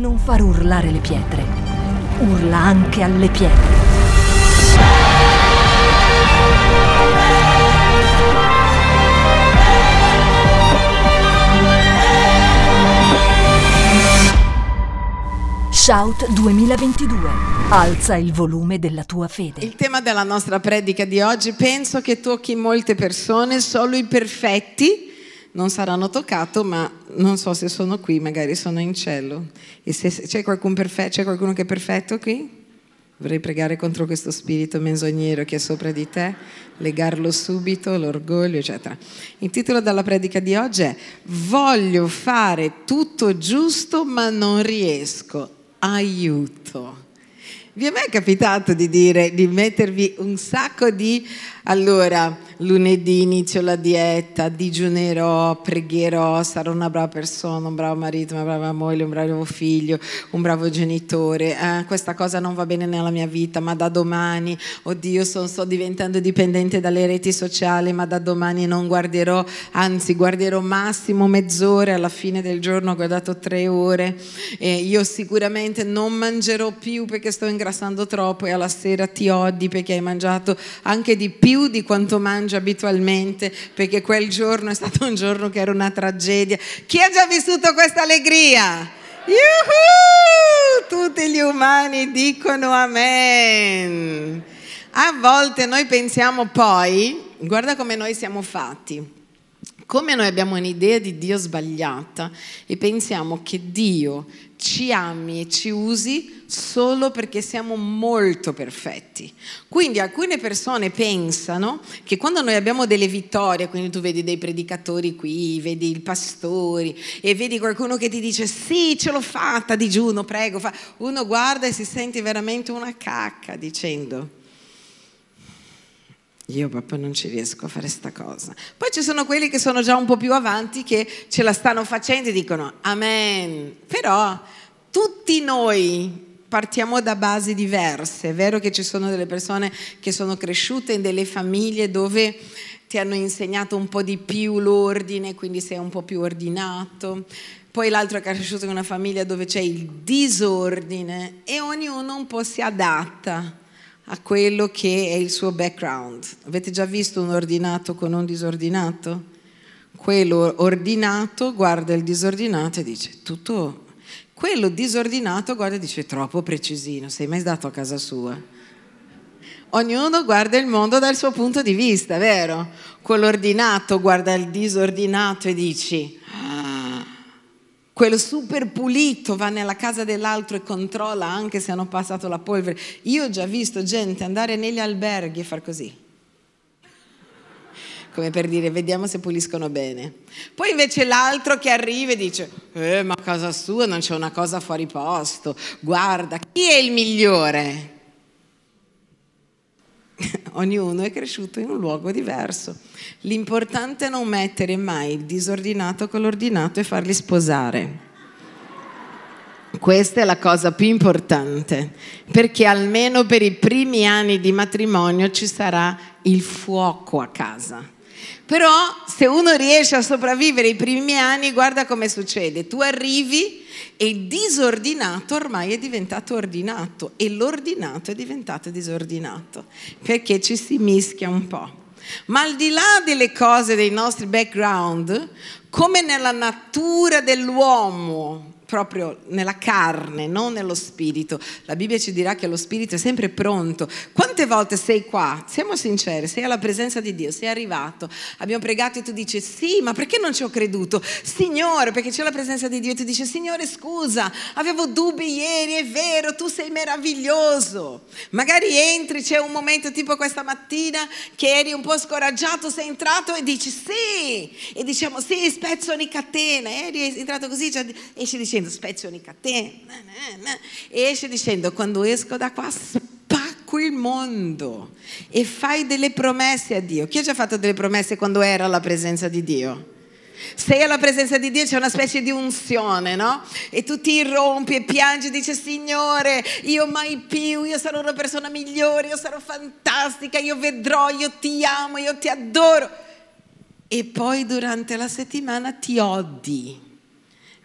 non far urlare le pietre. Urla anche alle pietre. Shout 2022. Alza il volume della tua fede. Il tema della nostra predica di oggi penso che tocchi molte persone, solo i perfetti non saranno toccati, ma non so se sono qui, magari sono in cielo. E se c'è, qualcuno perfetto, c'è qualcuno che è perfetto qui? Vorrei pregare contro questo spirito menzognero che è sopra di te, legarlo subito, l'orgoglio, eccetera. Il titolo della predica di oggi è Voglio fare tutto giusto ma non riesco aiuto. Vi è mai capitato di dire, di mettervi un sacco di allora, lunedì inizio la dieta, digiunerò, pregherò, sarò una brava persona, un bravo marito, una brava moglie, un bravo figlio, un bravo genitore. Eh, questa cosa non va bene nella mia vita, ma da domani, oddio, son, sto diventando dipendente dalle reti sociali, ma da domani non guarderò, anzi guarderò massimo mezz'ora, alla fine del giorno ho guardato tre ore. Eh, io sicuramente non mangerò più perché sto ingrassando troppo e alla sera ti odi perché hai mangiato anche di più più di quanto mangio abitualmente, perché quel giorno è stato un giorno che era una tragedia. Chi ha già vissuto questa allegria? Yuhu! Tutti gli umani dicono amen. A volte noi pensiamo poi, guarda come noi siamo fatti, come noi abbiamo un'idea di Dio sbagliata e pensiamo che Dio ci ami e ci usi solo perché siamo molto perfetti. Quindi alcune persone pensano che quando noi abbiamo delle vittorie, quindi tu vedi dei predicatori qui, vedi i pastori e vedi qualcuno che ti dice sì, ce l'ho fatta, digiuno, prego, fa. uno guarda e si sente veramente una cacca dicendo io proprio non ci riesco a fare sta cosa. Poi ci sono quelli che sono già un po' più avanti che ce la stanno facendo e dicono amen. Però tutti noi partiamo da basi diverse. È vero che ci sono delle persone che sono cresciute in delle famiglie dove ti hanno insegnato un po' di più l'ordine, quindi sei un po' più ordinato. Poi l'altro è cresciuto in una famiglia dove c'è il disordine e ognuno un po' si adatta a quello che è il suo background. Avete già visto un ordinato con un disordinato? Quello ordinato guarda il disordinato e dice tutto. Quello disordinato guarda e dice troppo precisino, sei mai stato a casa sua? Ognuno guarda il mondo dal suo punto di vista, vero? Quello ordinato guarda il disordinato e dici quello super pulito va nella casa dell'altro e controlla anche se hanno passato la polvere. Io ho già visto gente andare negli alberghi e far così. Come per dire, vediamo se puliscono bene. Poi invece l'altro che arriva e dice, eh, ma a casa sua non c'è una cosa fuori posto. Guarda, chi è il migliore? Ognuno è cresciuto in un luogo diverso. L'importante è non mettere mai il disordinato con l'ordinato e farli sposare. Questa è la cosa più importante, perché almeno per i primi anni di matrimonio ci sarà il fuoco a casa. Però se uno riesce a sopravvivere i primi anni, guarda come succede. Tu arrivi e il disordinato ormai è diventato ordinato e l'ordinato è diventato disordinato, perché ci si mischia un po'. Ma al di là delle cose, dei nostri background, come nella natura dell'uomo, proprio nella carne, non nello spirito. La Bibbia ci dirà che lo spirito è sempre pronto. Quante volte sei qua? Siamo sinceri, sei alla presenza di Dio, sei arrivato, abbiamo pregato e tu dici sì, ma perché non ci ho creduto? Signore, perché c'è la presenza di Dio e tu dici Signore scusa, avevo dubbi ieri, è vero, tu sei meraviglioso. Magari entri, c'è un momento tipo questa mattina che eri un po' scoraggiato, sei entrato e dici sì, e diciamo sì, spezzoni catene, eri entrato così, cioè, esci dicendo dicendo spezioni catene, esce dicendo quando esco da qua spacco il mondo e fai delle promesse a Dio. Chi ha già fatto delle promesse quando era alla presenza di Dio? Sei alla presenza di Dio, c'è una specie di unzione, no? E tu ti rompi e piangi e dici, Signore, io mai più, io sarò una persona migliore, io sarò fantastica, io vedrò, io ti amo, io ti adoro. E poi durante la settimana ti odi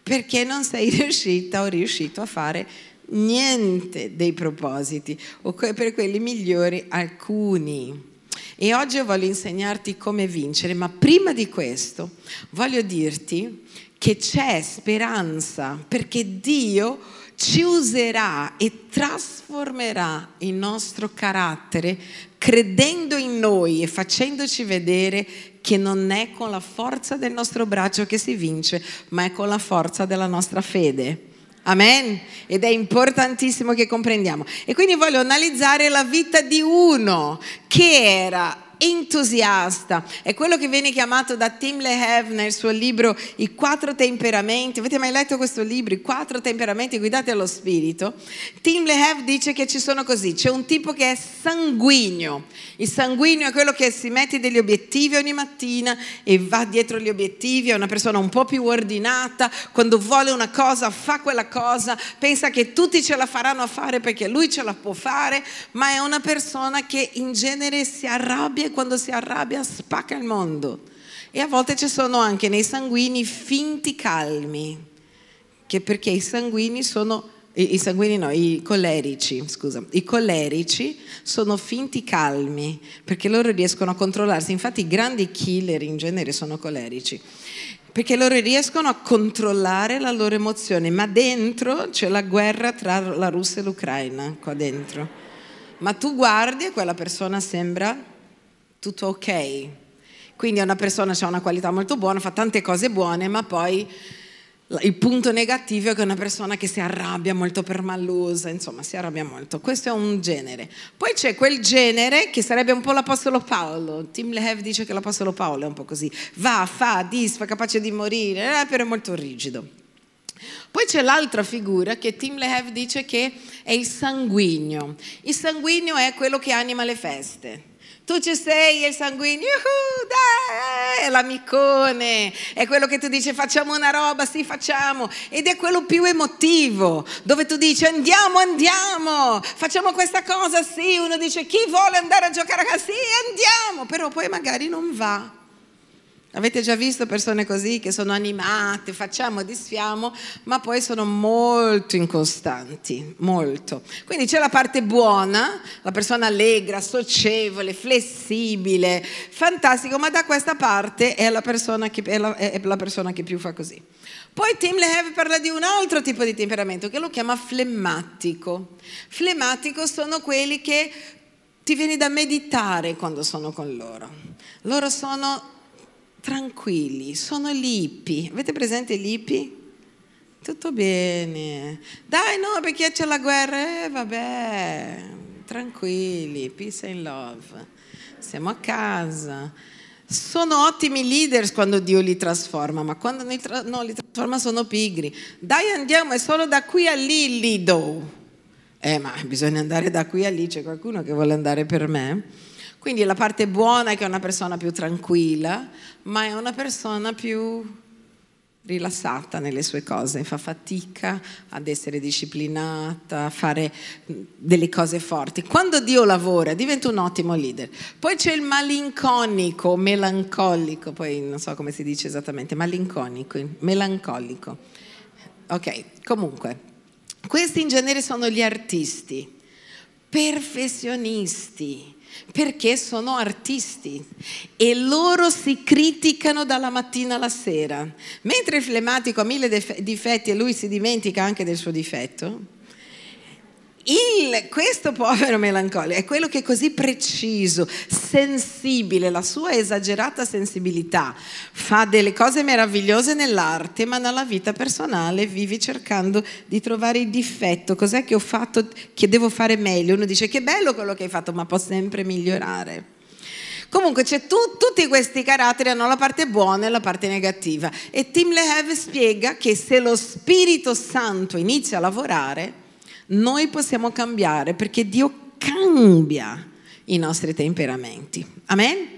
perché non sei riuscita o riuscito a fare niente dei propositi o per quelli migliori alcuni. E oggi io voglio insegnarti come vincere, ma prima di questo voglio dirti che c'è speranza perché Dio ci userà e trasformerà il nostro carattere credendo in noi e facendoci vedere che non è con la forza del nostro braccio che si vince, ma è con la forza della nostra fede. Amen? Ed è importantissimo che comprendiamo. E quindi voglio analizzare la vita di uno che era entusiasta. È quello che viene chiamato da Tim LeHev nel suo libro I quattro temperamenti. Avete mai letto questo libro? I quattro temperamenti guidati allo spirito. Tim LeHev dice che ci sono così. C'è un tipo che è sanguigno. Il sanguigno è quello che si mette degli obiettivi ogni mattina e va dietro gli obiettivi. È una persona un po' più ordinata. Quando vuole una cosa fa quella cosa. Pensa che tutti ce la faranno a fare perché lui ce la può fare. Ma è una persona che in genere si arrabbia e quando si arrabbia spacca il mondo. E a volte ci sono anche nei sanguini finti calmi, che perché i sanguini sono i, sanguini no, i collerici, scusa, i collerici sono finti calmi perché loro riescono a controllarsi, infatti i grandi killer in genere sono collerici, perché loro riescono a controllare la loro emozione, ma dentro c'è la guerra tra la Russia e l'Ucraina, qua dentro. Ma tu guardi e quella persona sembra tutto ok. Quindi una persona ha una qualità molto buona, fa tante cose buone, ma poi il punto negativo è che è una persona che si arrabbia molto permalosa, insomma, si arrabbia molto. Questo è un genere. Poi c'è quel genere che sarebbe un po' l'Apostolo Paolo. Tim Lehev dice che l'Apostolo Paolo è un po' così. Va, fa, disfa, capace di morire, eh, però è molto rigido. Poi c'è l'altra figura che Tim Lehev dice che è il sanguigno. Il sanguigno è quello che anima le feste tu ci sei, è il sanguigno, dai, è l'amicone, è quello che tu dici facciamo una roba, sì facciamo, ed è quello più emotivo, dove tu dici andiamo, andiamo, facciamo questa cosa, sì, uno dice chi vuole andare a giocare a casa, sì andiamo, però poi magari non va. Avete già visto persone così che sono animate, facciamo, disfiamo, ma poi sono molto incostanti, molto. Quindi c'è la parte buona, la persona allegra, socievole, flessibile, fantastico, ma da questa parte è la persona che, è la, è la persona che più fa così. Poi Tim Lehev parla di un altro tipo di temperamento che lo chiama flemmatico. Flemmatico sono quelli che ti vieni da meditare quando sono con loro. Loro sono tranquilli, sono lippi. Avete presente gli lippi? Tutto bene. Dai, no, perché c'è la guerra? Eh, vabbè, tranquilli, peace and love. Siamo a casa. Sono ottimi leaders quando Dio li trasforma, ma quando tra- no, li trasforma sono pigri. Dai, andiamo, è solo da qui a lì, Lido. Eh, ma bisogna andare da qui a lì, c'è qualcuno che vuole andare per me? Quindi la parte buona è che è una persona più tranquilla, ma è una persona più rilassata nelle sue cose, fa fatica ad essere disciplinata, a fare delle cose forti. Quando Dio lavora diventa un ottimo leader. Poi c'è il malinconico, melancolico, poi non so come si dice esattamente, malinconico, melancolico. Ok, comunque, questi in genere sono gli artisti, perfezionisti perché sono artisti e loro si criticano dalla mattina alla sera. Mentre il flematico ha mille difetti e lui si dimentica anche del suo difetto, il, questo povero melancolico è quello che è così preciso, sensibile, la sua esagerata sensibilità fa delle cose meravigliose nell'arte, ma nella vita personale vivi cercando di trovare il difetto. Cos'è che ho fatto che devo fare meglio? Uno dice che bello quello che hai fatto, ma può sempre migliorare. Comunque tu, tutti questi caratteri hanno la parte buona e la parte negativa. E Tim Lehev spiega che se lo Spirito Santo inizia a lavorare, noi possiamo cambiare perché Dio cambia i nostri temperamenti. Amen?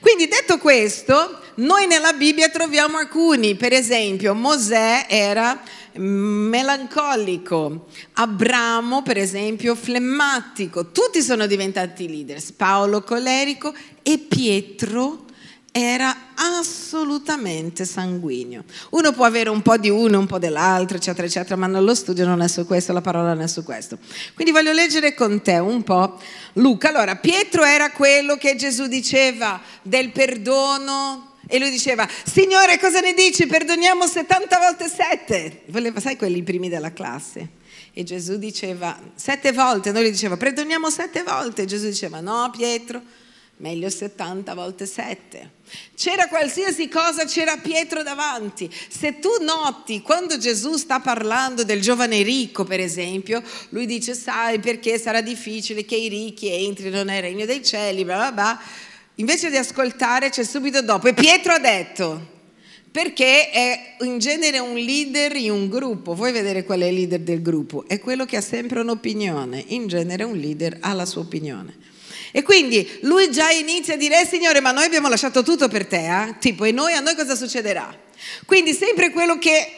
Quindi detto questo, noi nella Bibbia troviamo alcuni, per esempio Mosè era melancolico, Abramo per esempio flemmatico, tutti sono diventati leader, Paolo colerico e Pietro era assolutamente sanguigno. Uno può avere un po' di uno, un po' dell'altro, eccetera, eccetera, ma nello studio non è su questo, la parola non è su questo. Quindi voglio leggere con te un po' Luca. Allora, Pietro era quello che Gesù diceva del perdono. E lui diceva, Signore, cosa ne dici? Perdoniamo 70 volte 7. Voleva, sai, quelli primi della classe. E Gesù diceva, sette volte. Noi gli diceva, perdoniamo sette volte. E Gesù diceva, no, Pietro, meglio 70 volte 7. C'era qualsiasi cosa, c'era Pietro davanti. Se tu noti quando Gesù sta parlando del giovane ricco, per esempio, lui dice, sai perché sarà difficile che i ricchi entrino nel regno dei cieli, bla bla bla. Invece di ascoltare c'è subito dopo. E Pietro ha detto, perché è in genere un leader in un gruppo. Vuoi vedere qual è il leader del gruppo? È quello che ha sempre un'opinione. In genere un leader ha la sua opinione. E quindi lui già inizia a dire, eh, Signore, ma noi abbiamo lasciato tutto per te, eh? tipo, e noi, a noi cosa succederà? Quindi sempre quello che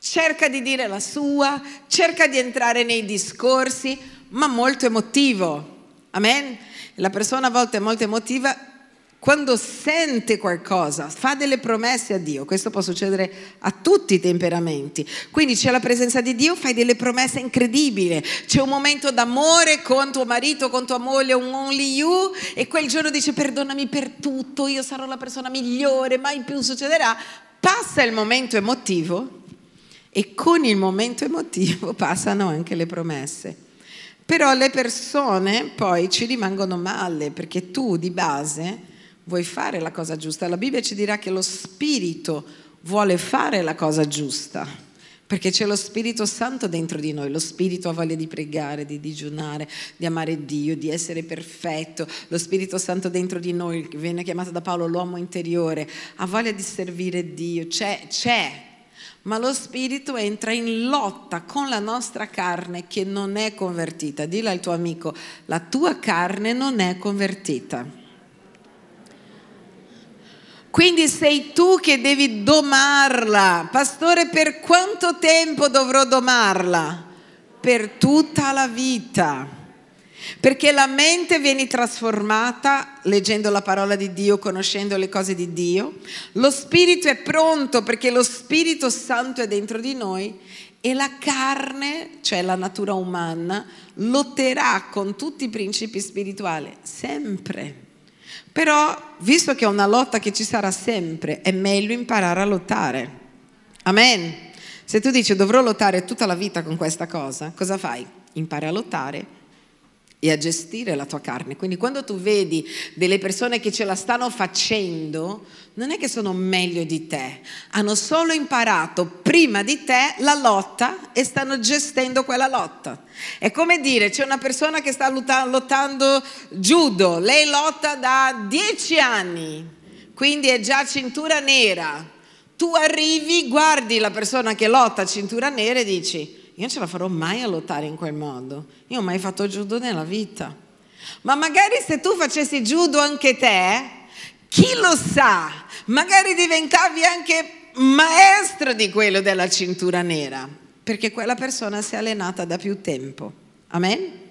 cerca di dire la sua, cerca di entrare nei discorsi, ma molto emotivo. Amen? La persona a volte è molto emotiva quando sente qualcosa, fa delle promesse a Dio, questo può succedere a tutti i temperamenti. Quindi c'è la presenza di Dio, fai delle promesse incredibili. C'è un momento d'amore con tuo marito, con tua moglie, un only you, e quel giorno dice perdonami per tutto, io sarò la persona migliore, mai più succederà. Passa il momento emotivo e con il momento emotivo passano anche le promesse. Però le persone poi ci rimangono male perché tu di base vuoi fare la cosa giusta. La Bibbia ci dirà che lo Spirito vuole fare la cosa giusta, perché c'è lo Spirito Santo dentro di noi, lo Spirito ha voglia di pregare, di digiunare, di amare Dio, di essere perfetto, lo Spirito Santo dentro di noi, che viene chiamato da Paolo l'uomo interiore, ha voglia di servire Dio, c'è, c'è. Ma lo spirito entra in lotta con la nostra carne che non è convertita. Dilla al tuo amico, la tua carne non è convertita. Quindi sei tu che devi domarla. Pastore, per quanto tempo dovrò domarla? Per tutta la vita. Perché la mente viene trasformata leggendo la parola di Dio, conoscendo le cose di Dio. Lo spirito è pronto perché lo Spirito Santo è dentro di noi e la carne, cioè la natura umana, lotterà con tutti i principi spirituali sempre. Però, visto che è una lotta che ci sarà sempre, è meglio imparare a lottare. Amen. Se tu dici dovrò lottare tutta la vita con questa cosa, cosa fai? Impari a lottare e a gestire la tua carne. Quindi quando tu vedi delle persone che ce la stanno facendo, non è che sono meglio di te, hanno solo imparato prima di te la lotta e stanno gestendo quella lotta. È come dire, c'è una persona che sta lottando judo, lei lotta da dieci anni, quindi è già cintura nera. Tu arrivi, guardi la persona che lotta cintura nera e dici, io non ce la farò mai a lottare in quel modo. Io ho mai fatto judo nella vita. Ma magari se tu facessi judo anche te, chi lo sa, magari diventavi anche maestro di quello della cintura nera, perché quella persona si è allenata da più tempo. Amen?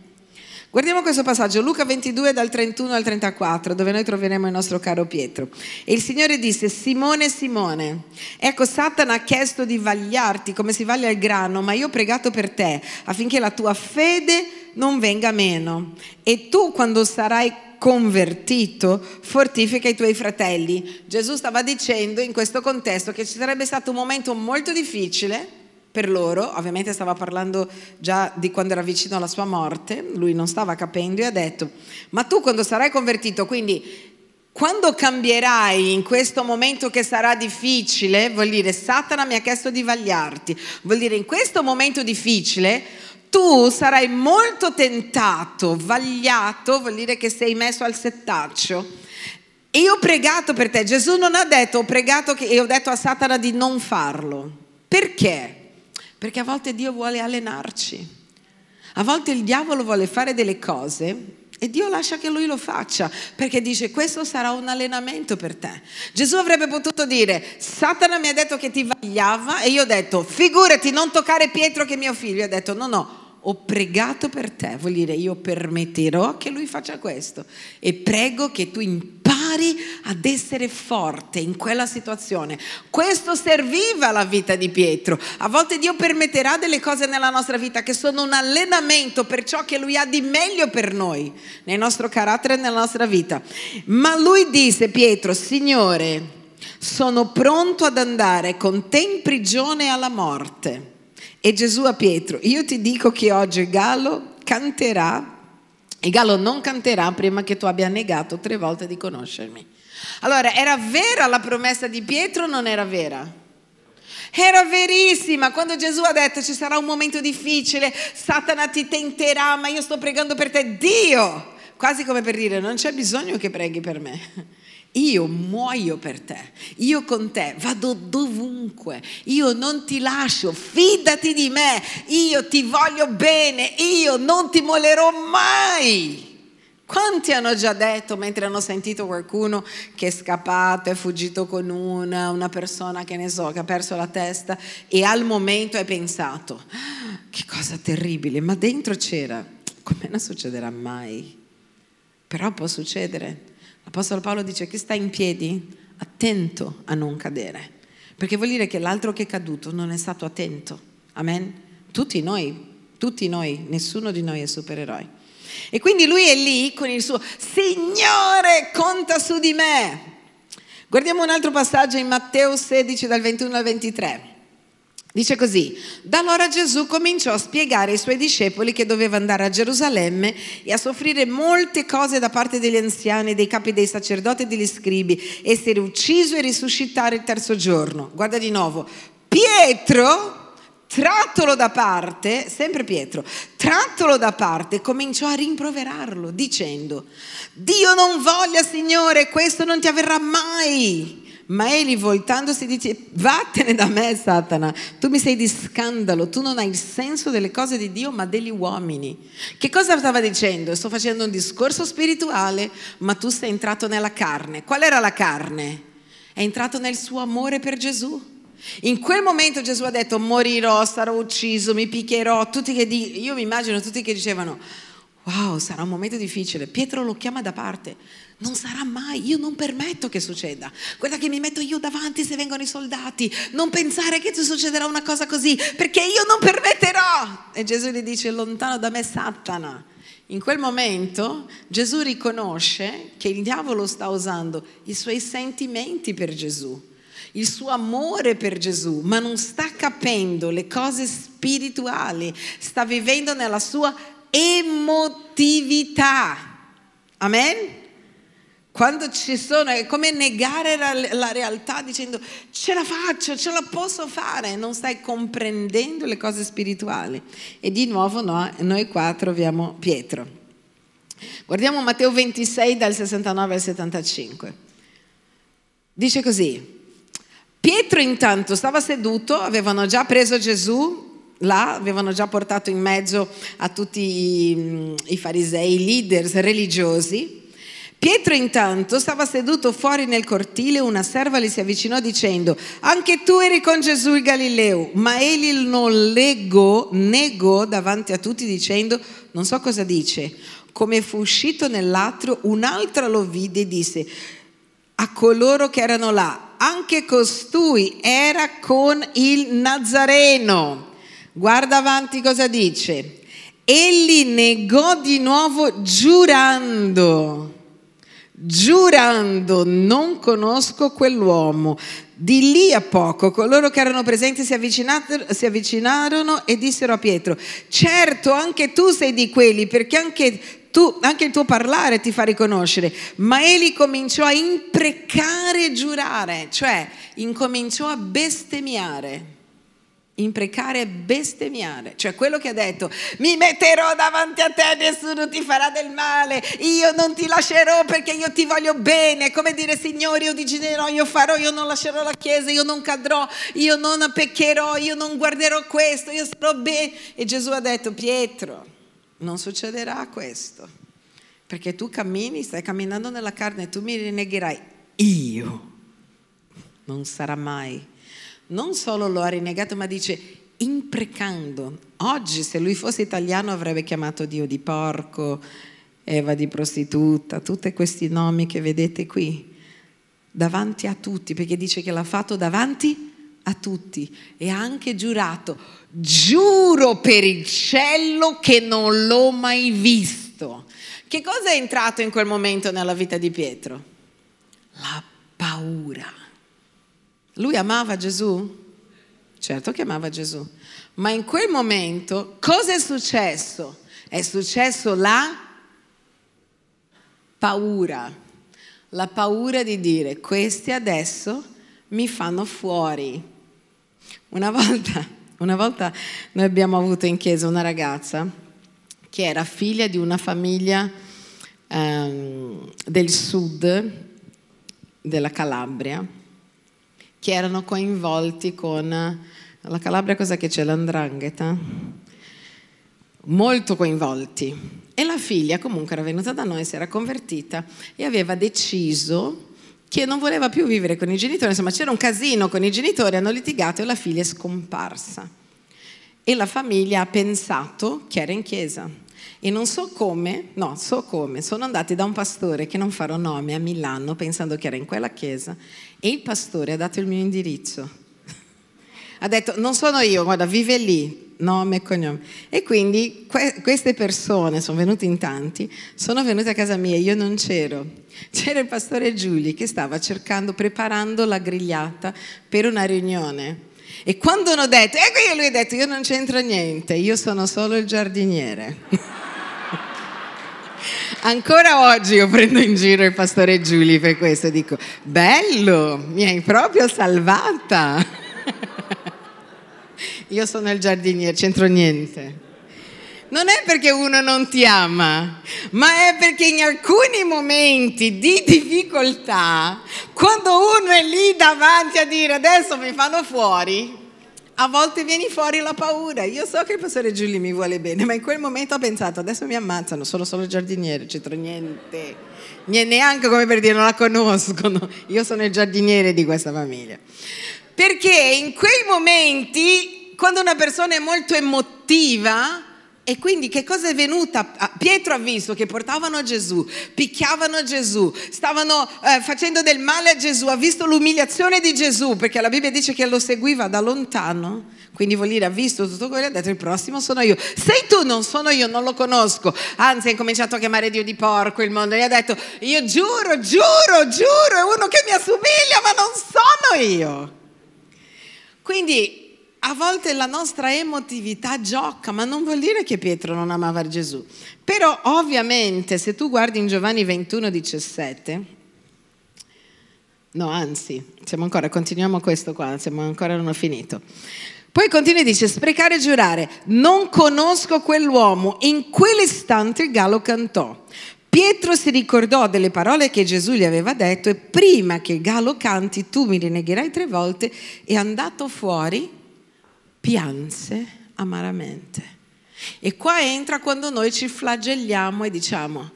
Guardiamo questo passaggio, Luca 22 dal 31 al 34, dove noi troveremo il nostro caro Pietro. E il Signore disse, Simone, Simone, ecco Satana ha chiesto di vagliarti come si vaglia il grano, ma io ho pregato per te affinché la tua fede non venga meno. E tu quando sarai convertito, fortifica i tuoi fratelli. Gesù stava dicendo in questo contesto che ci sarebbe stato un momento molto difficile per loro, ovviamente stava parlando già di quando era vicino alla sua morte, lui non stava capendo e ha detto, ma tu quando sarai convertito, quindi quando cambierai in questo momento che sarà difficile, vuol dire Satana mi ha chiesto di vagliarti, vuol dire in questo momento difficile tu sarai molto tentato, vagliato, vuol dire che sei messo al settaccio. E io ho pregato per te, Gesù non ha detto, ho pregato che, e ho detto a Satana di non farlo. Perché? Perché a volte Dio vuole allenarci. A volte il diavolo vuole fare delle cose e Dio lascia che lui lo faccia perché dice questo sarà un allenamento per te. Gesù avrebbe potuto dire Satana mi ha detto che ti vagliava e io ho detto figurati non toccare Pietro che è mio figlio. E ha detto no no ho pregato per te, vuol dire io permetterò che lui faccia questo e prego che tu impari ad essere forte in quella situazione. Questo serviva alla vita di Pietro. A volte Dio permetterà delle cose nella nostra vita che sono un allenamento per ciò che Lui ha di meglio per noi, nel nostro carattere e nella nostra vita. Ma lui disse, Pietro, Signore, sono pronto ad andare con te in prigione alla morte. E Gesù a Pietro, io ti dico che oggi il gallo canterà, il gallo non canterà prima che tu abbia negato tre volte di conoscermi. Allora, era vera la promessa di Pietro o non era vera? Era verissima quando Gesù ha detto ci sarà un momento difficile, Satana ti tenterà, ma io sto pregando per te, Dio, quasi come per dire non c'è bisogno che preghi per me. Io muoio per te, io con te vado dovunque, io non ti lascio, fidati di me, io ti voglio bene, io non ti molerò mai. Quanti hanno già detto mentre hanno sentito qualcuno che è scappato, è fuggito con una, una persona che ne so, che ha perso la testa e al momento hai pensato, ah, che cosa terribile, ma dentro c'era, come non succederà mai? Però può succedere. L'Apostolo Paolo dice che sta in piedi, attento a non cadere, perché vuol dire che l'altro che è caduto non è stato attento. Amen? Tutti noi, tutti noi, nessuno di noi è supereroe. E quindi lui è lì con il suo Signore, conta su di me. Guardiamo un altro passaggio in Matteo 16 dal 21 al 23. Dice così, da allora Gesù cominciò a spiegare ai suoi discepoli che doveva andare a Gerusalemme e a soffrire molte cose da parte degli anziani, dei capi dei sacerdoti e degli scribi, essere ucciso e risuscitare il terzo giorno. Guarda di nuovo, Pietro, trattolo da parte, sempre Pietro, trattolo da parte, cominciò a rimproverarlo dicendo, Dio non voglia Signore, questo non ti avverrà mai. Ma egli voltandosi dice, vattene da me Satana, tu mi sei di scandalo, tu non hai il senso delle cose di Dio ma degli uomini. Che cosa stava dicendo? Sto facendo un discorso spirituale, ma tu sei entrato nella carne. Qual era la carne? È entrato nel suo amore per Gesù. In quel momento Gesù ha detto morirò, sarò ucciso, mi picchierò, tutti che di... io mi immagino tutti che dicevano wow sarà un momento difficile, Pietro lo chiama da parte, non sarà mai, io non permetto che succeda. Guarda che mi metto io davanti se vengono i soldati. Non pensare che ti succederà una cosa così, perché io non permetterò. E Gesù gli dice, lontano da me Satana. In quel momento Gesù riconosce che il diavolo sta usando i suoi sentimenti per Gesù, il suo amore per Gesù, ma non sta capendo le cose spirituali, sta vivendo nella sua emotività. Amen? Quando ci sono, è come negare la, realtà dicendo ce la faccio, ce la posso fare, non stai comprendendo le cose spirituali. E di nuovo no, noi qua troviamo Pietro. Guardiamo Matteo 26 dal 69 al 75. Dice così, Pietro intanto stava seduto, avevano già preso Gesù là, avevano già portato in mezzo a tutti i, i farisei, i leaders religiosi Pietro intanto stava seduto fuori nel cortile, una serva gli si avvicinò dicendo, anche tu eri con Gesù il Galileo, ma egli non legò, negò davanti a tutti dicendo, non so cosa dice, come fu uscito nell'atrio, un'altra lo vide e disse a coloro che erano là, anche costui era con il Nazareno. Guarda avanti cosa dice. Egli negò di nuovo giurando giurando non conosco quell'uomo. Di lì a poco coloro che erano presenti si, si avvicinarono e dissero a Pietro, certo anche tu sei di quelli perché anche tu, anche il tuo parlare ti fa riconoscere. Ma egli cominciò a imprecare e giurare, cioè incominciò a bestemmiare imprecare e bestemmiare, cioè quello che ha detto, mi metterò davanti a te, nessuno ti farà del male, io non ti lascerò perché io ti voglio bene, come dire Signore io diginerò, io farò, io non lascerò la chiesa, io non cadrò, io non peccherò, io non guarderò questo, io starò bene. E Gesù ha detto, Pietro, non succederà questo, perché tu cammini, stai camminando nella carne, tu mi rinnegherai, io non sarà mai non solo lo ha rinnegato, ma dice imprecando. Oggi se lui fosse italiano avrebbe chiamato Dio di porco Eva di prostituta, tutti questi nomi che vedete qui, davanti a tutti, perché dice che l'ha fatto davanti a tutti e ha anche giurato, giuro per il cielo che non l'ho mai visto. Che cosa è entrato in quel momento nella vita di Pietro? La paura. Lui amava Gesù? Certo che amava Gesù, ma in quel momento cosa è successo? È successo la paura, la paura di dire questi adesso mi fanno fuori. Una volta, una volta noi abbiamo avuto in chiesa una ragazza che era figlia di una famiglia um, del sud della Calabria che erano coinvolti con la Calabria cosa che c'è l'andrangheta molto coinvolti e la figlia comunque era venuta da noi, si era convertita e aveva deciso che non voleva più vivere con i genitori, insomma c'era un casino con i genitori, hanno litigato e la figlia è scomparsa. E la famiglia ha pensato che era in chiesa. E non so come, no, so come, sono andati da un pastore che non farò nome a Milano pensando che era in quella chiesa e il pastore ha dato il mio indirizzo. ha detto, non sono io, guarda, vive lì, nome e cognome. E quindi que- queste persone, sono venute in tanti, sono venute a casa mia, io non c'ero. C'era il pastore Giuli che stava cercando, preparando la grigliata per una riunione. E quando hanno detto, ecco io lui ha detto, io non c'entro niente, io sono solo il giardiniere. Ancora oggi io prendo in giro il pastore Giuli per questo e dico, bello, mi hai proprio salvata. Io sono il giardiniere, c'entro niente. Non è perché uno non ti ama, ma è perché in alcuni momenti di difficoltà, quando uno è lì davanti a dire adesso mi fanno fuori, a volte viene fuori la paura. Io so che il pastore Giulio mi vuole bene, ma in quel momento ho pensato adesso mi ammazzano, sono solo giardiniere, c'entro niente. Neanche come per dire non la conoscono. Io sono il giardiniere di questa famiglia. Perché in quei momenti quando una persona è molto emotiva, e quindi che cosa è venuta? Pietro ha visto che portavano Gesù, picchiavano Gesù, stavano eh, facendo del male a Gesù, ha visto l'umiliazione di Gesù, perché la Bibbia dice che lo seguiva da lontano, quindi vuol dire ha visto tutto quello e ha detto il prossimo sono io. Sei tu, non sono io, non lo conosco. Anzi, ha cominciato a chiamare Dio di porco il mondo e ha detto io giuro, giuro, giuro, è uno che mi assomiglia, ma non sono io. Quindi a volte la nostra emotività gioca, ma non vuol dire che Pietro non amava Gesù. Però ovviamente se tu guardi in Giovanni 21, 17, no anzi, siamo ancora, continuiamo questo qua, siamo ancora non ho finito. Poi continua e dice, sprecare e giurare, non conosco quell'uomo. In quell'istante il gallo cantò. Pietro si ricordò delle parole che Gesù gli aveva detto e prima che il gallo canti tu mi rinegherai tre volte, è andato fuori pianse amaramente. E qua entra quando noi ci flagelliamo e diciamo,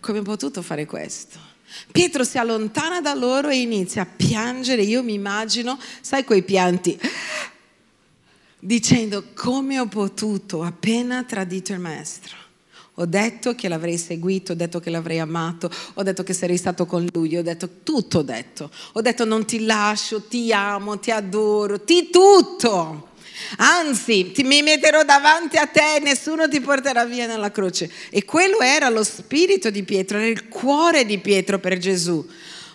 come ho potuto fare questo? Pietro si allontana da loro e inizia a piangere, io mi immagino, sai quei pianti, dicendo come ho potuto, appena tradito il maestro. Ho detto che l'avrei seguito, ho detto che l'avrei amato, ho detto che sarei stato con lui, ho detto tutto, ho detto. Ho detto non ti lascio, ti amo, ti adoro, ti tutto. Anzi, ti, mi metterò davanti a te e nessuno ti porterà via nella croce. E quello era lo spirito di Pietro, era il cuore di Pietro per Gesù.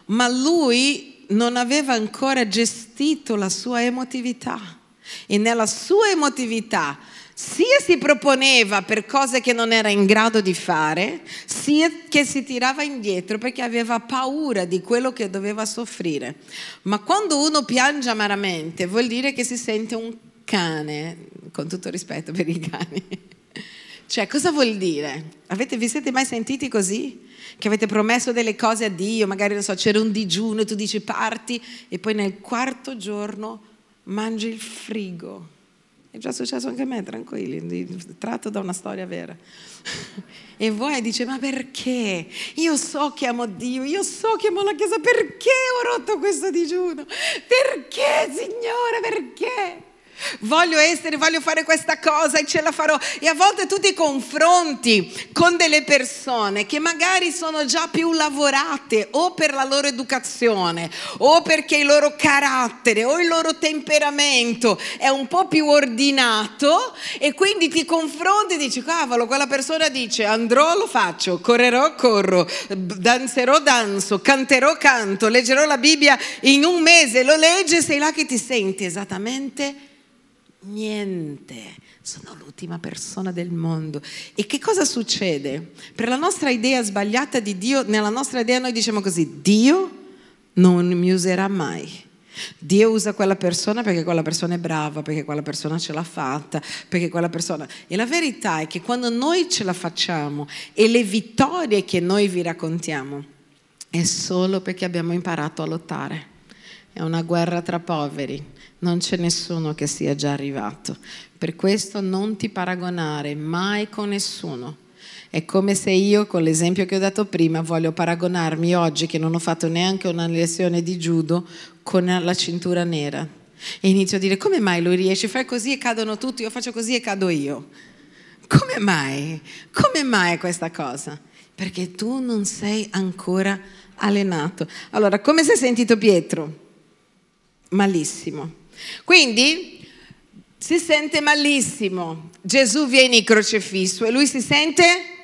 Ma lui non aveva ancora gestito la sua emotività. E nella sua emotività sia si proponeva per cose che non era in grado di fare, sia che si tirava indietro perché aveva paura di quello che doveva soffrire. Ma quando uno piange amaramente vuol dire che si sente un cane, con tutto rispetto per i cani. Cioè, cosa vuol dire? Avete, vi siete mai sentiti così? Che avete promesso delle cose a Dio, magari non so, c'era un digiuno e tu dici parti e poi nel quarto giorno mangi il frigo. È già successo anche a me, tranquilli, tratto da una storia vera. E voi dice, ma perché? Io so che amo Dio, io so che amo la Chiesa, perché ho rotto questo digiuno? Perché, Signore, perché? Voglio essere, voglio fare questa cosa e ce la farò. E a volte tu ti confronti con delle persone che magari sono già più lavorate o per la loro educazione o perché il loro carattere o il loro temperamento è un po' più ordinato e quindi ti confronti e dici cavolo, quella persona dice andrò lo faccio, correrò corro, danzerò danzo, canterò canto, leggerò la Bibbia in un mese, lo legge, sei là che ti senti esattamente niente, sono l'ultima persona del mondo. E che cosa succede? Per la nostra idea sbagliata di Dio, nella nostra idea noi diciamo così, Dio non mi userà mai. Dio usa quella persona perché quella persona è brava, perché quella persona ce l'ha fatta, perché quella persona... E la verità è che quando noi ce la facciamo e le vittorie che noi vi raccontiamo, è solo perché abbiamo imparato a lottare. È una guerra tra poveri non c'è nessuno che sia già arrivato. Per questo non ti paragonare mai con nessuno. È come se io, con l'esempio che ho dato prima, voglio paragonarmi oggi, che non ho fatto neanche una lezione di judo, con la cintura nera. E inizio a dire, come mai lui riesce? Fai così e cadono tutti, io faccio così e cado io. Come mai? Come mai questa cosa? Perché tu non sei ancora allenato. Allora, come si è sentito Pietro? Malissimo. Quindi si sente malissimo, Gesù viene crocifisso e lui si sente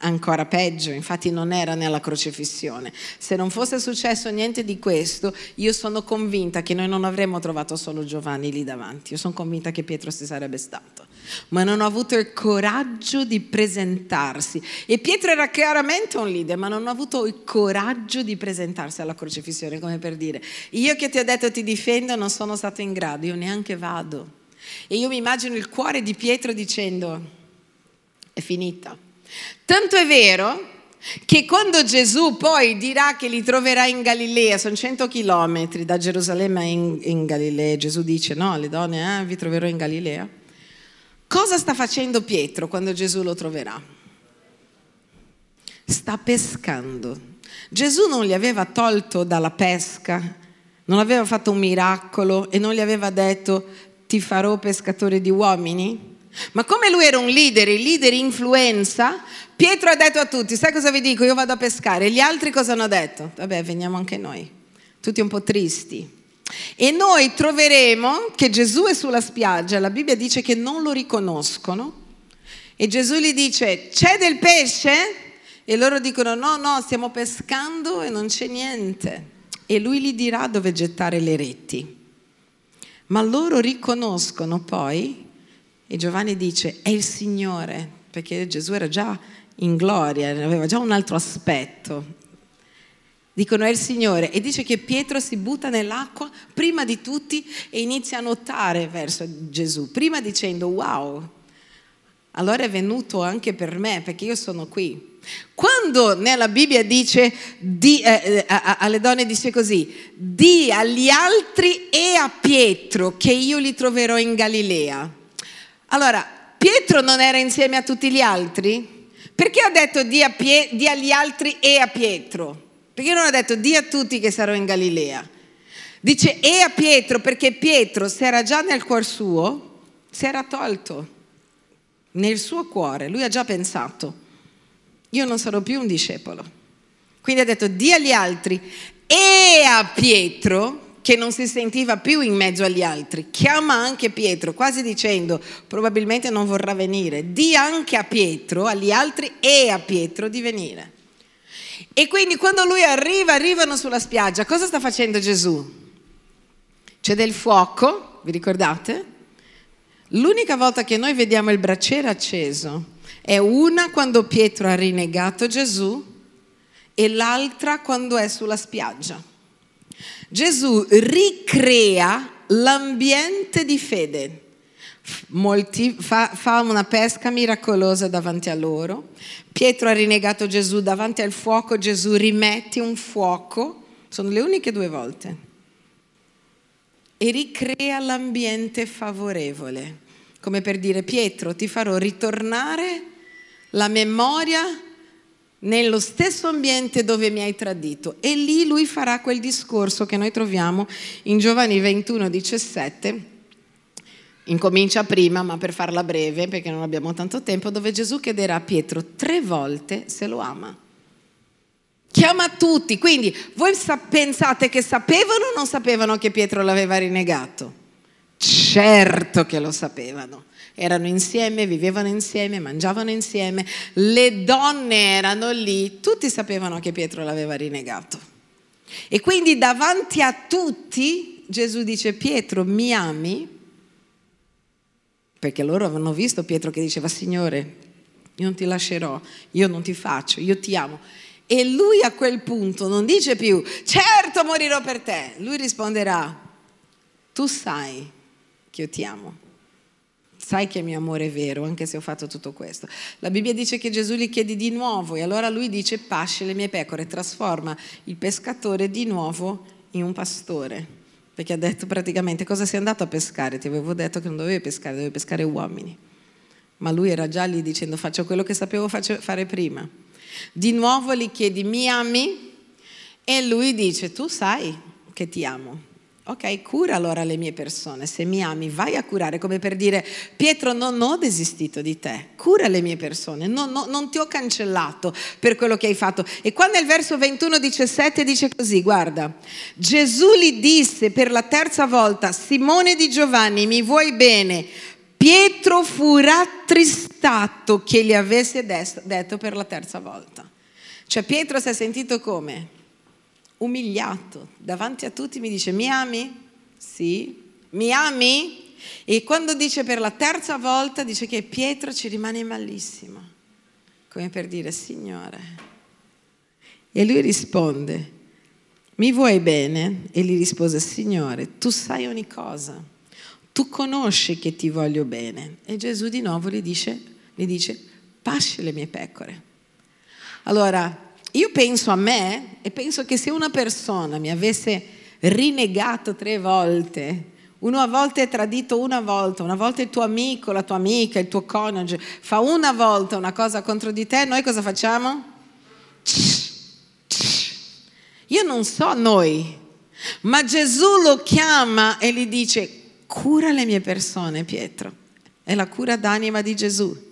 ancora peggio, infatti non era nella crocifissione. Se non fosse successo niente di questo, io sono convinta che noi non avremmo trovato solo Giovanni lì davanti, io sono convinta che Pietro si sarebbe stato, ma non ha avuto il coraggio di presentarsi. E Pietro era chiaramente un leader, ma non ha avuto il coraggio di presentarsi alla crocifissione, come per dire, io che ti ho detto ti difendo non sono stato in grado, io neanche vado. E io mi immagino il cuore di Pietro dicendo, è finita Tanto è vero che quando Gesù poi dirà che li troverà in Galilea, sono 100 chilometri da Gerusalemme in, in, Galilea, Gesù dice no alle donne, eh, vi troverò in Galilea. Cosa sta facendo Pietro quando Gesù lo troverà? Sta pescando. Gesù non li aveva tolto dalla pesca, non aveva fatto un miracolo e non gli aveva detto ti farò pescatore di uomini? Ma come lui era un leader, il leader influenza, Pietro ha detto a tutti, sai cosa vi dico? Io vado a pescare. Gli altri cosa hanno detto? Vabbè, veniamo anche noi. Tutti un po' tristi. E noi troveremo che Gesù è sulla spiaggia, la Bibbia dice che non lo riconoscono. E Gesù gli dice, c'è del pesce? E loro dicono, no, no, stiamo pescando e non c'è niente. E lui gli dirà dove gettare le reti. Ma loro riconoscono poi e Giovanni dice, è il Signore, perché Gesù era già in gloria, aveva già un altro aspetto. Dicono è il Signore e dice che Pietro si butta nell'acqua prima di tutti e inizia a nuotare verso Gesù, prima dicendo wow, allora è venuto anche per me perché io sono qui. Quando nella Bibbia dice di, eh, eh alle donne dice così, di agli altri e a Pietro che io li troverò in Galilea. Allora, Pietro non era insieme a tutti gli altri? Perché ha detto di, Pie- di agli altri e a Pietro? Perché non ha detto di a tutti che sarò in Galilea? Dice e a Pietro perché Pietro, se era già nel cuor suo, si era tolto nel suo cuore. Lui ha già pensato, io non sarò più un discepolo. Quindi ha detto di agli altri e a Pietro che non si sentiva più in mezzo agli altri, chiama anche Pietro, quasi dicendo probabilmente non vorrà venire, di anche a Pietro, agli altri e a Pietro di venire. E quindi quando lui arriva, arrivano sulla spiaggia, cosa sta facendo Gesù? C'è del fuoco, vi ricordate? L'unica volta che noi vediamo il braciere acceso è una quando Pietro ha rinnegato Gesù e l'altra quando è sulla spiaggia. Gesù ricrea l'ambiente di fede. Molti, fa, fa, una pesca miracolosa davanti a loro. Pietro ha rinnegato Gesù davanti al fuoco, Gesù rimette un fuoco, sono le uniche due volte. E ricrea l'ambiente favorevole, come per dire Pietro ti farò ritornare la memoria nello stesso ambiente dove mi hai tradito. E lì lui farà quel discorso che noi troviamo in Giovanni 21, 17, incomincia prima, ma per farla breve, perché non abbiamo tanto tempo, dove Gesù chiederà a Pietro tre volte se lo ama. Chiama tutti, quindi voi pensate che sapevano o non sapevano che Pietro l'aveva rinnegato? Certo che lo sapevano. Erano insieme, vivevano insieme, mangiavano insieme, le donne erano lì, tutti sapevano che Pietro l'aveva rinnegato. E quindi davanti a tutti Gesù dice Pietro mi ami? Perché loro avevano visto Pietro che diceva Signore, io non ti lascerò, io non ti faccio, io ti amo. E lui a quel punto non dice più, certo morirò per te. Lui risponderà, tu sai che io ti amo. Sai che il mio amore è vero, anche se ho fatto tutto questo. La Bibbia dice che Gesù gli chiede di nuovo e allora lui dice pasce le mie pecore, trasforma il pescatore di nuovo in un pastore. Perché ha detto praticamente cosa sei andato a pescare? Ti avevo detto che non dovevi pescare, dovevi pescare uomini. Ma lui era già lì dicendo faccio quello che sapevo fare prima. Di nuovo gli chiedi, mi ami? E lui dice, tu sai che ti amo. Ok, cura allora le mie persone, se mi ami vai a curare, come per dire Pietro non ho desistito di te, cura le mie persone, non, non, non ti ho cancellato per quello che hai fatto. E qua nel verso 21-17 dice così, guarda, Gesù gli disse per la terza volta, Simone di Giovanni, mi vuoi bene? Pietro fu rattristato che gli avesse detto per la terza volta. Cioè Pietro si è sentito come? Umiliato. Davanti a tutti mi dice, mi ami? Sì. Mi ami? E quando dice per la terza volta, dice che Pietro ci rimane malissimo. Come per dire, Signore. E lui risponde, mi vuoi bene? E gli rispose, Signore, tu sai ogni cosa tu conosci che ti voglio bene. E Gesù di nuovo gli dice, gli dice pasci le mie pecore. Allora, io penso a me e penso che se una persona mi avesse rinnegato tre volte, una volta è tradito una volta, una volta il tuo amico, la tua amica, il tuo coniuge fa una volta una cosa contro di te, noi cosa facciamo? Io non so noi, ma Gesù lo chiama e gli dice cura le mie persone, Pietro. È la cura d'anima di Gesù.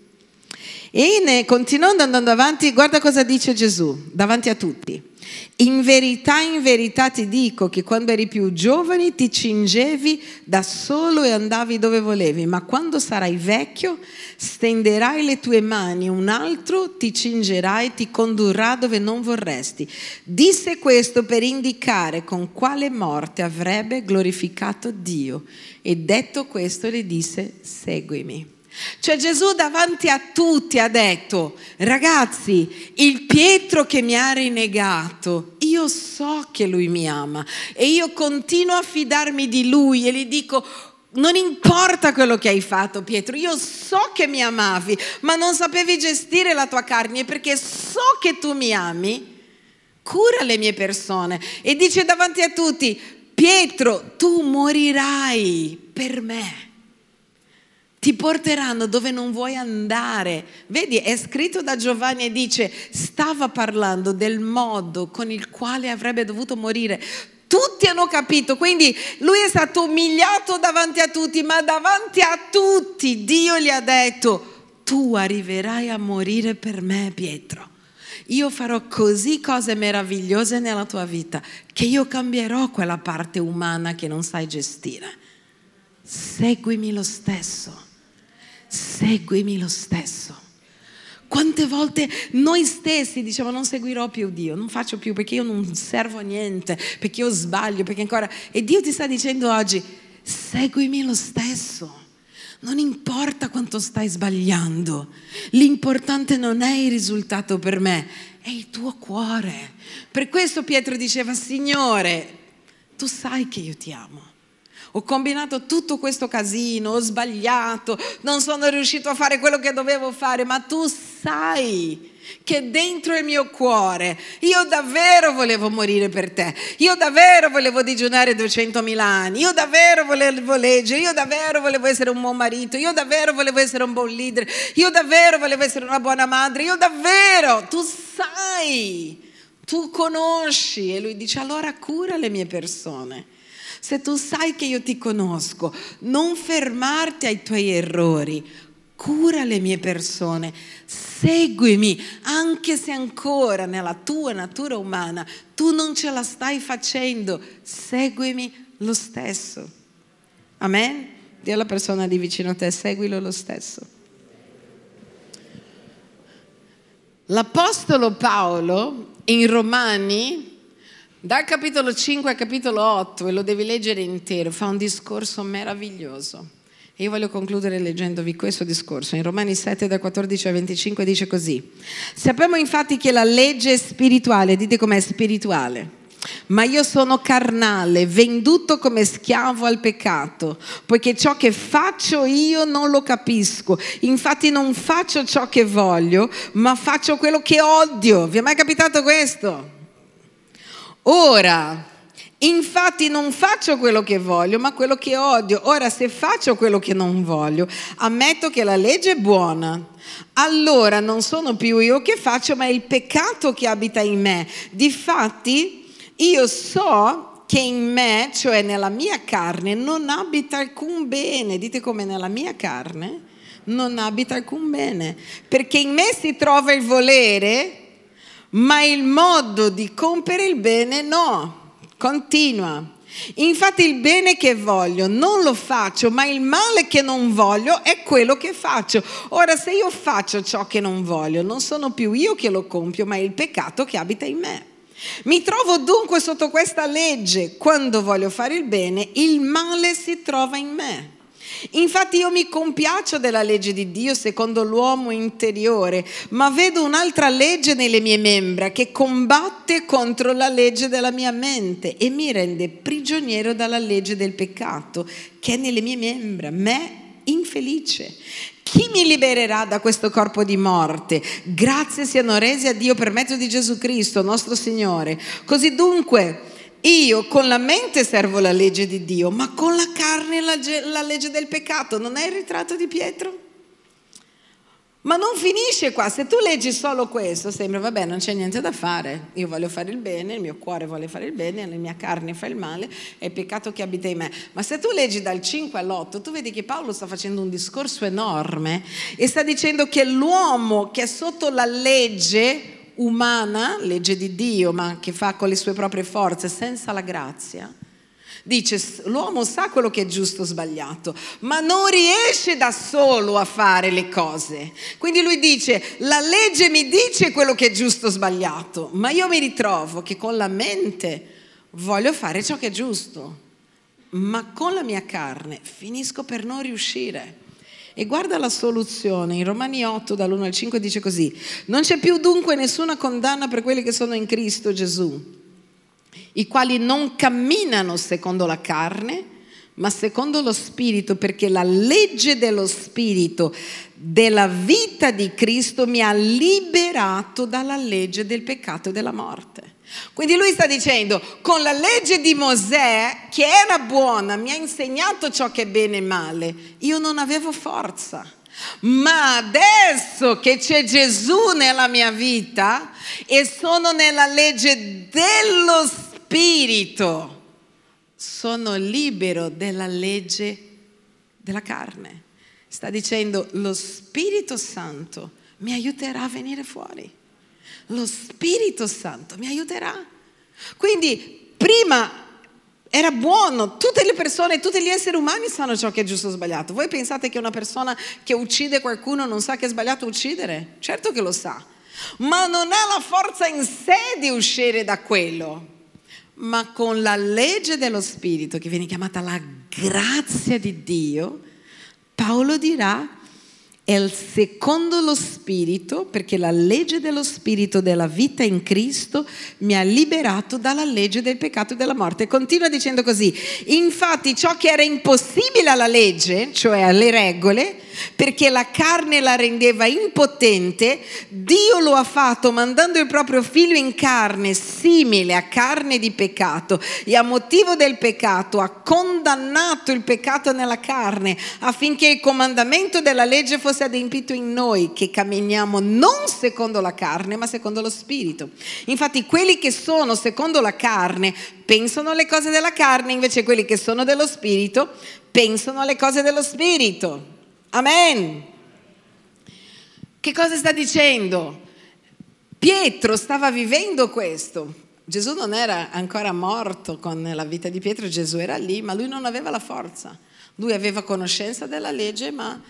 E in, continuando andando avanti, guarda cosa dice Gesù davanti a tutti. In verità, in verità ti dico che quando eri più giovane ti cingevi da solo e andavi dove volevi, ma quando sarai vecchio stenderai le tue mani, un altro ti cingerà e ti condurrà dove non vorresti. Disse questo per indicare con quale morte avrebbe glorificato Dio e detto questo le disse seguimi. Cioè Gesù davanti a tutti ha detto, ragazzi, il Pietro che mi ha rinnegato, io so che lui mi ama e io continuo a fidarmi di lui e gli dico, non importa quello che hai fatto Pietro, io so che mi amavi, ma non sapevi gestire la tua carne perché so che tu mi ami. Cura le mie persone e dice davanti a tutti, Pietro, tu morirai per me ti porteranno dove non vuoi andare. Vedi, è scritto da Giovanni e dice, stava parlando del modo con il quale avrebbe dovuto morire. Tutti hanno capito, quindi lui è stato umiliato davanti a tutti, ma davanti a tutti Dio gli ha detto, tu arriverai a morire per me, Pietro. Io farò così cose meravigliose nella tua vita che io cambierò quella parte umana che non sai gestire. Seguimi lo stesso seguimi lo stesso. Quante volte noi stessi diciamo non seguirò più Dio, non faccio più perché io non servo a niente, perché io sbaglio, perché ancora... E Dio ti sta dicendo oggi, seguimi lo stesso. Non importa quanto stai sbagliando, l'importante non è il risultato per me, è il tuo cuore. Per questo Pietro diceva, Signore, tu sai che io ti amo ho combinato tutto questo casino, ho sbagliato, non sono riuscito a fare quello che dovevo fare, ma tu sai che dentro il mio cuore io davvero volevo morire per te, io davvero volevo digiunare 200.000 anni, io davvero volevo leggere, io davvero volevo essere un buon marito, io davvero volevo essere un buon leader, io davvero volevo essere una buona madre, io davvero, tu sai, tu conosci e lui dice allora cura le mie persone Se tu sai che io ti conosco, non fermarti ai tuoi errori, cura le mie persone, seguimi, anche se ancora nella tua natura umana tu non ce la stai facendo, seguimi lo stesso. Amen? Dì alla persona di vicino a te, seguilo lo stesso. L'Apostolo Paolo in Romani, dal capitolo 5 al capitolo 8, e lo devi leggere intero, fa un discorso meraviglioso. E io voglio concludere leggendovi questo discorso. In Romani 7, da 14 a 25 dice così. Sappiamo infatti che la legge è spirituale, dite com'è spirituale. Ma io sono carnale, venduto come schiavo al peccato, poiché ciò che faccio io non lo capisco. Infatti non faccio ciò che voglio, ma faccio quello che odio. Vi è mai capitato questo? Ora, Infatti non faccio quello che voglio, ma quello che odio. Ora, se faccio quello che non voglio, ammetto che la legge è buona. Allora non sono più io che faccio, ma è il peccato che abita in me. Difatti, io so che in me, cioè nella mia carne, non abita alcun bene. Dite come nella mia carne non abita alcun bene. Perché in me si trova il volere, ma il modo di compiere il bene no. Continua. Infatti il bene che voglio non lo faccio, ma il male che non voglio è quello che faccio. Ora se io faccio ciò che non voglio, non sono più io che lo compio, ma è il peccato che abita in me. Mi trovo dunque sotto questa legge. Quando voglio fare il bene, il male si trova in me. Infatti io mi compiaccio della legge di Dio secondo l'uomo interiore, ma vedo un'altra legge nelle mie membra che combatte contro la legge della mia mente e mi rende prigioniero dalla legge del peccato che è nelle mie membra, me infelice. Chi mi libererà da questo corpo di morte? Grazie siano resi a Dio per mezzo di Gesù Cristo, nostro Signore. Così dunque, io con la mente servo la legge di Dio, ma con la carne la, la legge del peccato. Non è il ritratto di Pietro? Ma non finisce qua, se tu leggi solo questo sembra vabbè non c'è niente da fare, io voglio fare il bene, il mio cuore vuole fare il bene, la mia carne fa il male, è il peccato che abita in me. Ma se tu leggi dal 5 all'8 tu vedi che Paolo sta facendo un discorso enorme e sta dicendo che l'uomo che è sotto la legge umana, legge di Dio, ma che fa con le sue proprie forze, senza la grazia, dice l'uomo sa quello che è giusto o sbagliato, ma non riesce da solo a fare le cose. Quindi lui dice la legge mi dice quello che è giusto o sbagliato, ma io mi ritrovo che con la mente voglio fare ciò che è giusto, ma con la mia carne finisco per non riuscire. E guarda la soluzione, in Romani 8 dall'1 al 5 dice così, non c'è più dunque nessuna condanna per quelli che sono in Cristo Gesù, i quali non camminano secondo la carne, ma secondo lo Spirito, perché la legge dello Spirito della vita di Cristo mi ha liberato dalla legge del peccato e della morte. Quindi lui sta dicendo, con la legge di Mosè, che era buona, mi ha insegnato ciò che è bene e male, io non avevo forza. Ma adesso che c'è Gesù nella mia vita e sono nella legge dello Spirito, sono libero della legge della carne. Sta dicendo, lo Spirito Santo mi aiuterà a venire fuori lo Spirito Santo mi aiuterà. Quindi prima era buono, tutte le persone, tutti gli esseri umani sanno ciò che è giusto o sbagliato. Voi pensate che una persona che uccide qualcuno non sa che è sbagliato uccidere? Certo che lo sa, ma non ha la forza in sé di uscire da quello. Ma con la legge dello Spirito, che viene chiamata la grazia di Dio, Paolo dirà è secondo lo Spirito, perché la legge dello Spirito della vita in Cristo mi ha liberato dalla legge del peccato e della morte. Continua dicendo così, infatti ciò che era impossibile alla legge, cioè alle regole, perché la carne la rendeva impotente, Dio lo ha fatto mandando il proprio figlio in carne, simile a carne di peccato, e a motivo del peccato ha condannato il peccato nella carne, affinché il comandamento della legge fosse adempito in noi, che camminiamo non secondo la carne, ma secondo lo spirito. Infatti quelli che sono secondo la carne pensano alle cose della carne, invece quelli che sono dello spirito pensano alle cose dello spirito. Amen. Che cosa sta dicendo? Pietro stava vivendo questo. Gesù non era ancora morto con la vita di Pietro, Gesù era lì, ma lui non aveva la forza. Lui aveva conoscenza della legge, ma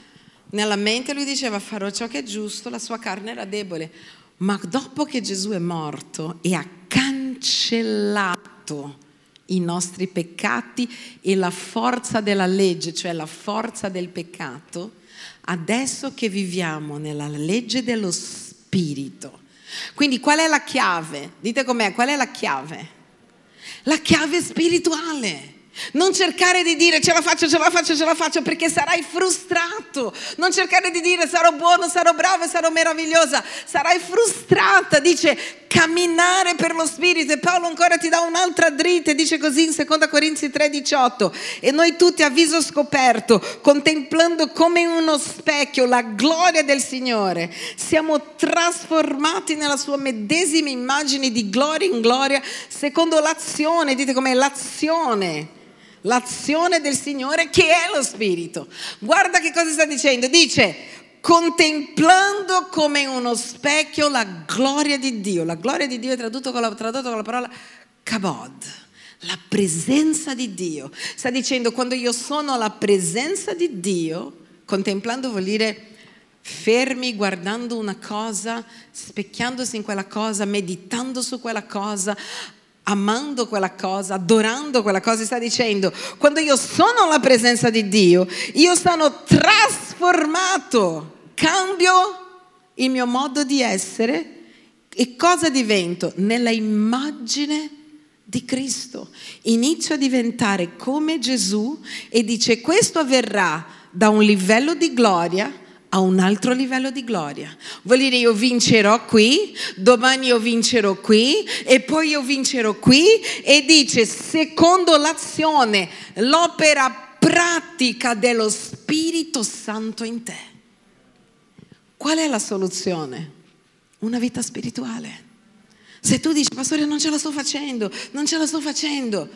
nella mente lui diceva farò ciò che è giusto, la sua carne era debole. Ma dopo che Gesù è morto e ha cancellato i nostri peccati e la forza della legge, cioè la forza del peccato, adesso che viviamo nella legge dello Spirito. Quindi qual è la chiave? Dite com'è, qual è la chiave? La chiave spirituale. Non cercare di dire ce la faccio, ce la faccio, ce la faccio perché sarai frustrato. Non cercare di dire sarò buono, sarò bravo e sarò meravigliosa. Sarai frustrata. Dice camminare per lo Spirito. E Paolo ancora ti dà un'altra dritta. Dice così in 2 Corinzi 3:18. E noi tutti a viso scoperto, contemplando come in uno specchio la gloria del Signore, siamo trasformati nella sua medesima immagine di gloria in gloria, secondo l'azione. Dite com'è l'azione l'azione del Signore che è lo Spirito. Guarda che cosa sta dicendo. Dice, contemplando come uno specchio la gloria di Dio. La gloria di Dio è tradotto con la, tradotto con la parola kabod. La presenza di Dio. Sta dicendo, quando io sono alla presenza di Dio, contemplando vuol dire fermi guardando una cosa, specchiandosi in quella cosa, meditando su quella cosa, amando quella cosa, adorando quella cosa, sta dicendo, quando io sono alla presenza di Dio, io sono trasformato, cambio il mio modo di essere e cosa divento? Nella immagine di Cristo. Inizio a diventare come Gesù e dice questo avverrà da un livello di gloria a un altro livello di gloria. Vuol dire io vincerò qui, domani io vincerò qui e poi io vincerò qui e dice secondo l'azione, l'opera pratica dello Spirito Santo in te. Qual è la soluzione? Una vita spirituale. Se tu dici, pastore, non ce la sto facendo, non ce la sto facendo,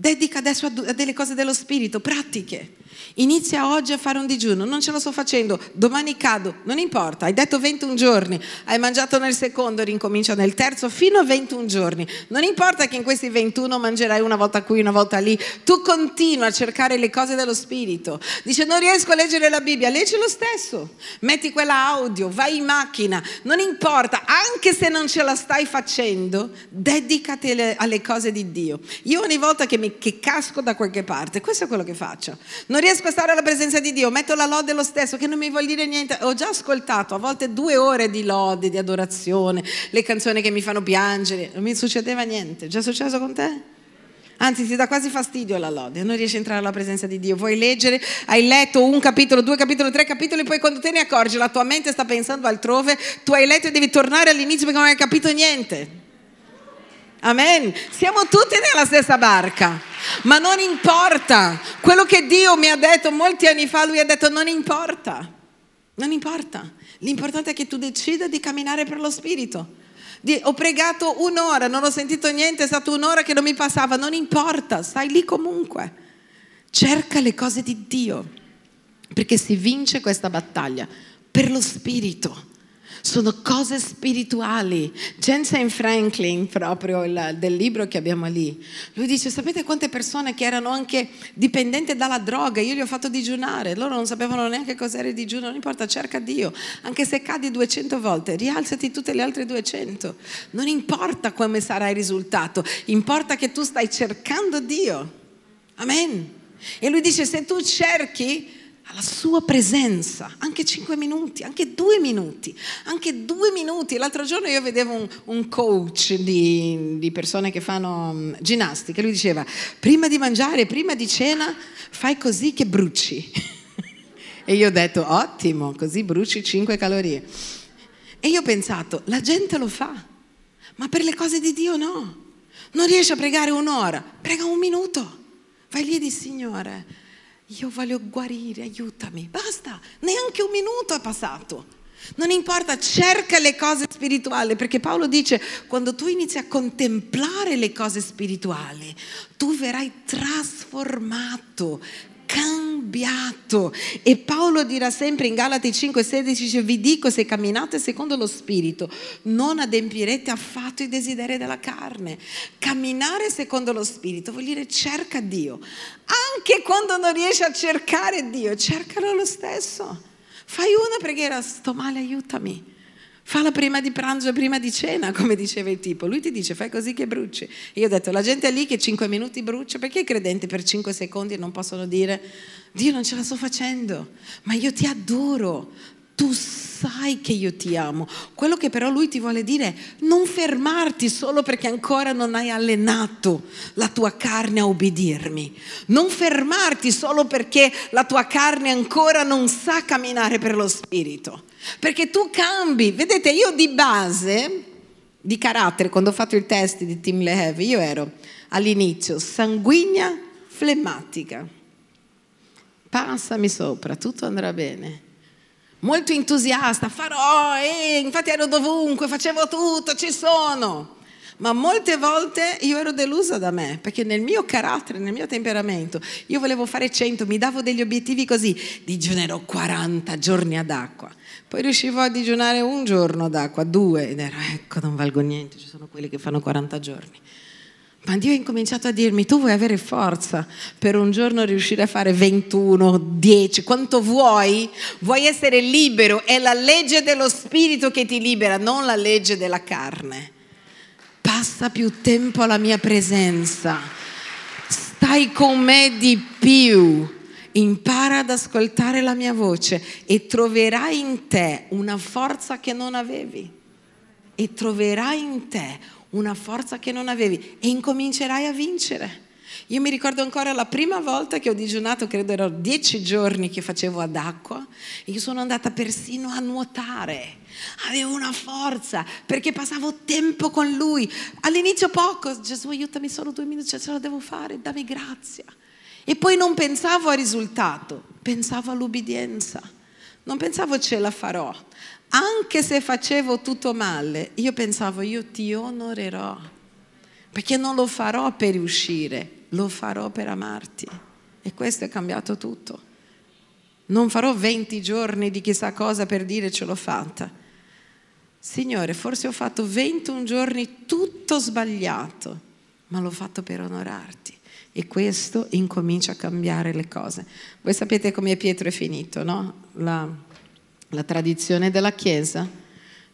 dedica adesso a delle cose dello Spirito, pratiche. Inizia oggi a fare un digiuno, non ce lo sto facendo, domani cado, non importa, hai detto 21 giorni, hai mangiato nel secondo, rincomincia nel terzo, fino a 21 giorni. Non importa che in questi 21 mangerai una volta qui, una volta lì, tu continua a cercare le cose dello Spirito. Dice non riesco a leggere la Bibbia, leggi lo stesso, metti quella audio, vai in macchina, non importa, anche se non ce la stai facendo, dedicati alle cose di Dio. Io ogni volta che, mi, che casco da qualche parte, questo è quello che faccio. Non riesco a stare alla presenza di Dio, metto la lode lo stesso, che non mi vuol dire niente. Ho già ascoltato a volte due ore di lode, di adorazione, le canzoni che mi fanno piangere, non mi succedeva niente. È già successo con te? Anzi, ti dà quasi fastidio la lode, non riesci a entrare alla presenza di Dio. Vuoi leggere, hai letto un capitolo, due capitoli, tre capitoli, poi quando te ne accorgi la tua mente sta pensando altrove, tu hai letto e devi tornare all'inizio perché non hai capito niente. Amen. Siamo tutti nella stessa barca, ma non importa. Quello che Dio mi ha detto molti anni fa, lui ha detto non importa. Non importa. L'importante è che tu decida di camminare per lo Spirito. ho pregato un'ora, non ho sentito niente, è stata un'ora che non mi passava, non importa, stai lì comunque. Cerca le cose di Dio, perché si vince questa battaglia per lo Spirito sono cose spirituali. Jensen Franklin, proprio il, del libro che abbiamo lì, lui dice, sapete quante persone che erano anche dipendenti dalla droga, io li ho fatto digiunare, loro non sapevano neanche cos'era il digiuno, non importa, cerca Dio, anche se cadi 200 volte, rialzati tutte le altre 200, non importa come sarà il risultato, importa che tu stai cercando Dio. Amen. E lui dice, se tu cerchi alla sua presenza, anche cinque minuti, anche due minuti, anche due minuti. L'altro giorno io vedevo un, un coach di, di, persone che fanno um, ginnastica, lui diceva, prima di mangiare, prima di cena, fai così che bruci. E io ho detto, ottimo, così bruci 5 calorie. E io ho pensato, la gente lo fa, ma per le cose di Dio no. Non riesci a pregare un'ora, prega un minuto. Vai lì e di Signore, io voglio guarire, aiutami. Basta, neanche un minuto è passato. Non importa, cerca le cose spirituali, perché Paolo dice, quando tu inizi a contemplare le cose spirituali, tu verrai trasformato, cambiato. E Paolo dirà sempre in Galati 5,16: dice, Vi dico, se camminate secondo lo Spirito, non adempirete affatto i desideri della carne. Camminare secondo lo Spirito vuol dire cerca Dio. Anche quando non riesci a cercare Dio, cercalo lo stesso. Fai una preghiera, sto male, aiutami. Falla prima di pranzo e prima di cena, come diceva il tipo. Lui ti dice fai così che bruci. Io ho detto, la gente è lì che 5 minuti brucia, perché i credenti per 5 secondi non possono dire, Dio non ce la sto facendo, ma io ti adoro, tu sai che io ti amo. Quello che però lui ti vuole dire è non fermarti solo perché ancora non hai allenato la tua carne a obbedirmi. Non fermarti solo perché la tua carne ancora non sa camminare per lo spirito. Perché tu cambi. Vedete, io di base, di carattere, quando ho fatto il test di Tim Lehev, io ero all'inizio sanguigna, flemmatica. Passami sopra, tutto andrà bene molto entusiasta, farò, eh, infatti ero dovunque, facevo tutto, ci sono. Ma molte volte io ero delusa da me, perché nel mio carattere, nel mio temperamento, io volevo fare 100, mi davo degli obiettivi così, digiunerò 40 giorni ad acqua. Poi riuscivo a digiunare un giorno ad acqua, due, ed ero, ecco, non valgo niente, ci sono quelli che fanno 40 giorni. Ma Dio ha incominciato a dirmi, tu vuoi avere forza per un giorno riuscire a fare 21, 10, quanto vuoi? Vuoi essere libero? È la legge dello spirito che ti libera, non la legge della carne. Passa più tempo alla mia presenza, stai con me di più, impara ad ascoltare la mia voce e troverai in te una forza che non avevi. E troverai in te una forza che non avevi e incomincerai a vincere. Io mi ricordo ancora la prima volta che ho digiunato, credo erano dieci giorni che facevo ad acqua, io sono andata persino a nuotare. Avevo una forza perché passavo tempo con lui. All'inizio poco, Gesù aiutami solo due minuti, ce la devo fare, dammi grazia. E poi non pensavo al risultato, pensavo all'ubbidienza. Non pensavo ce la farò, anche se facevo tutto male, io pensavo io ti onorerò, perché non lo farò per riuscire, lo farò per amarti. E questo è cambiato tutto. Non farò 20 giorni di chissà cosa per dire ce l'ho fatta. Signore, forse ho fatto 21 giorni tutto sbagliato, ma l'ho fatto per onorarti. E questo incomincia a cambiare le cose. Voi sapete come Pietro è finito, no? La, la tradizione della Chiesa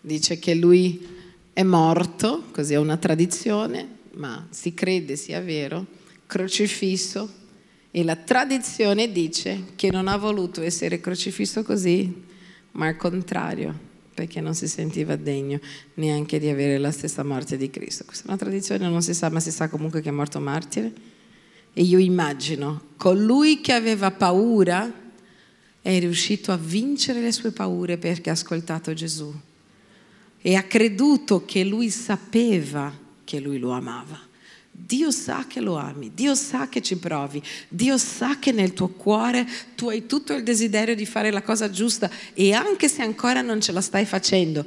dice che lui è morto, così è una tradizione, ma si crede sia vero, crocifisso e la tradizione dice che non ha voluto essere crocifisso così, ma al contrario, perché non si sentiva degno neanche di avere la stessa morte di Cristo. Questa è una tradizione, non si sa, ma si sa comunque che è morto martire. E io immagino colui che aveva paura è riuscito a vincere le sue paure perché ha ascoltato Gesù e ha creduto che lui sapeva che lui lo amava. Dio sa che lo ami, Dio sa che ci provi, Dio sa che nel tuo cuore tu hai tutto il desiderio di fare la cosa giusta e anche se ancora non ce la stai facendo,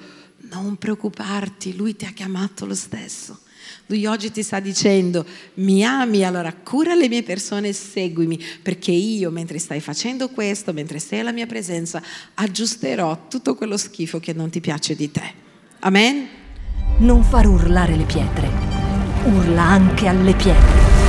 non preoccuparti, Lui ti ha chiamato lo stesso. Lui oggi ti sta dicendo, mi ami, allora cura le mie persone e seguimi, perché io mentre stai facendo questo, mentre sei alla mia presenza, aggiusterò tutto quello schifo che non ti piace di te. Amen? Non far urlare le pietre, urla anche alle pietre.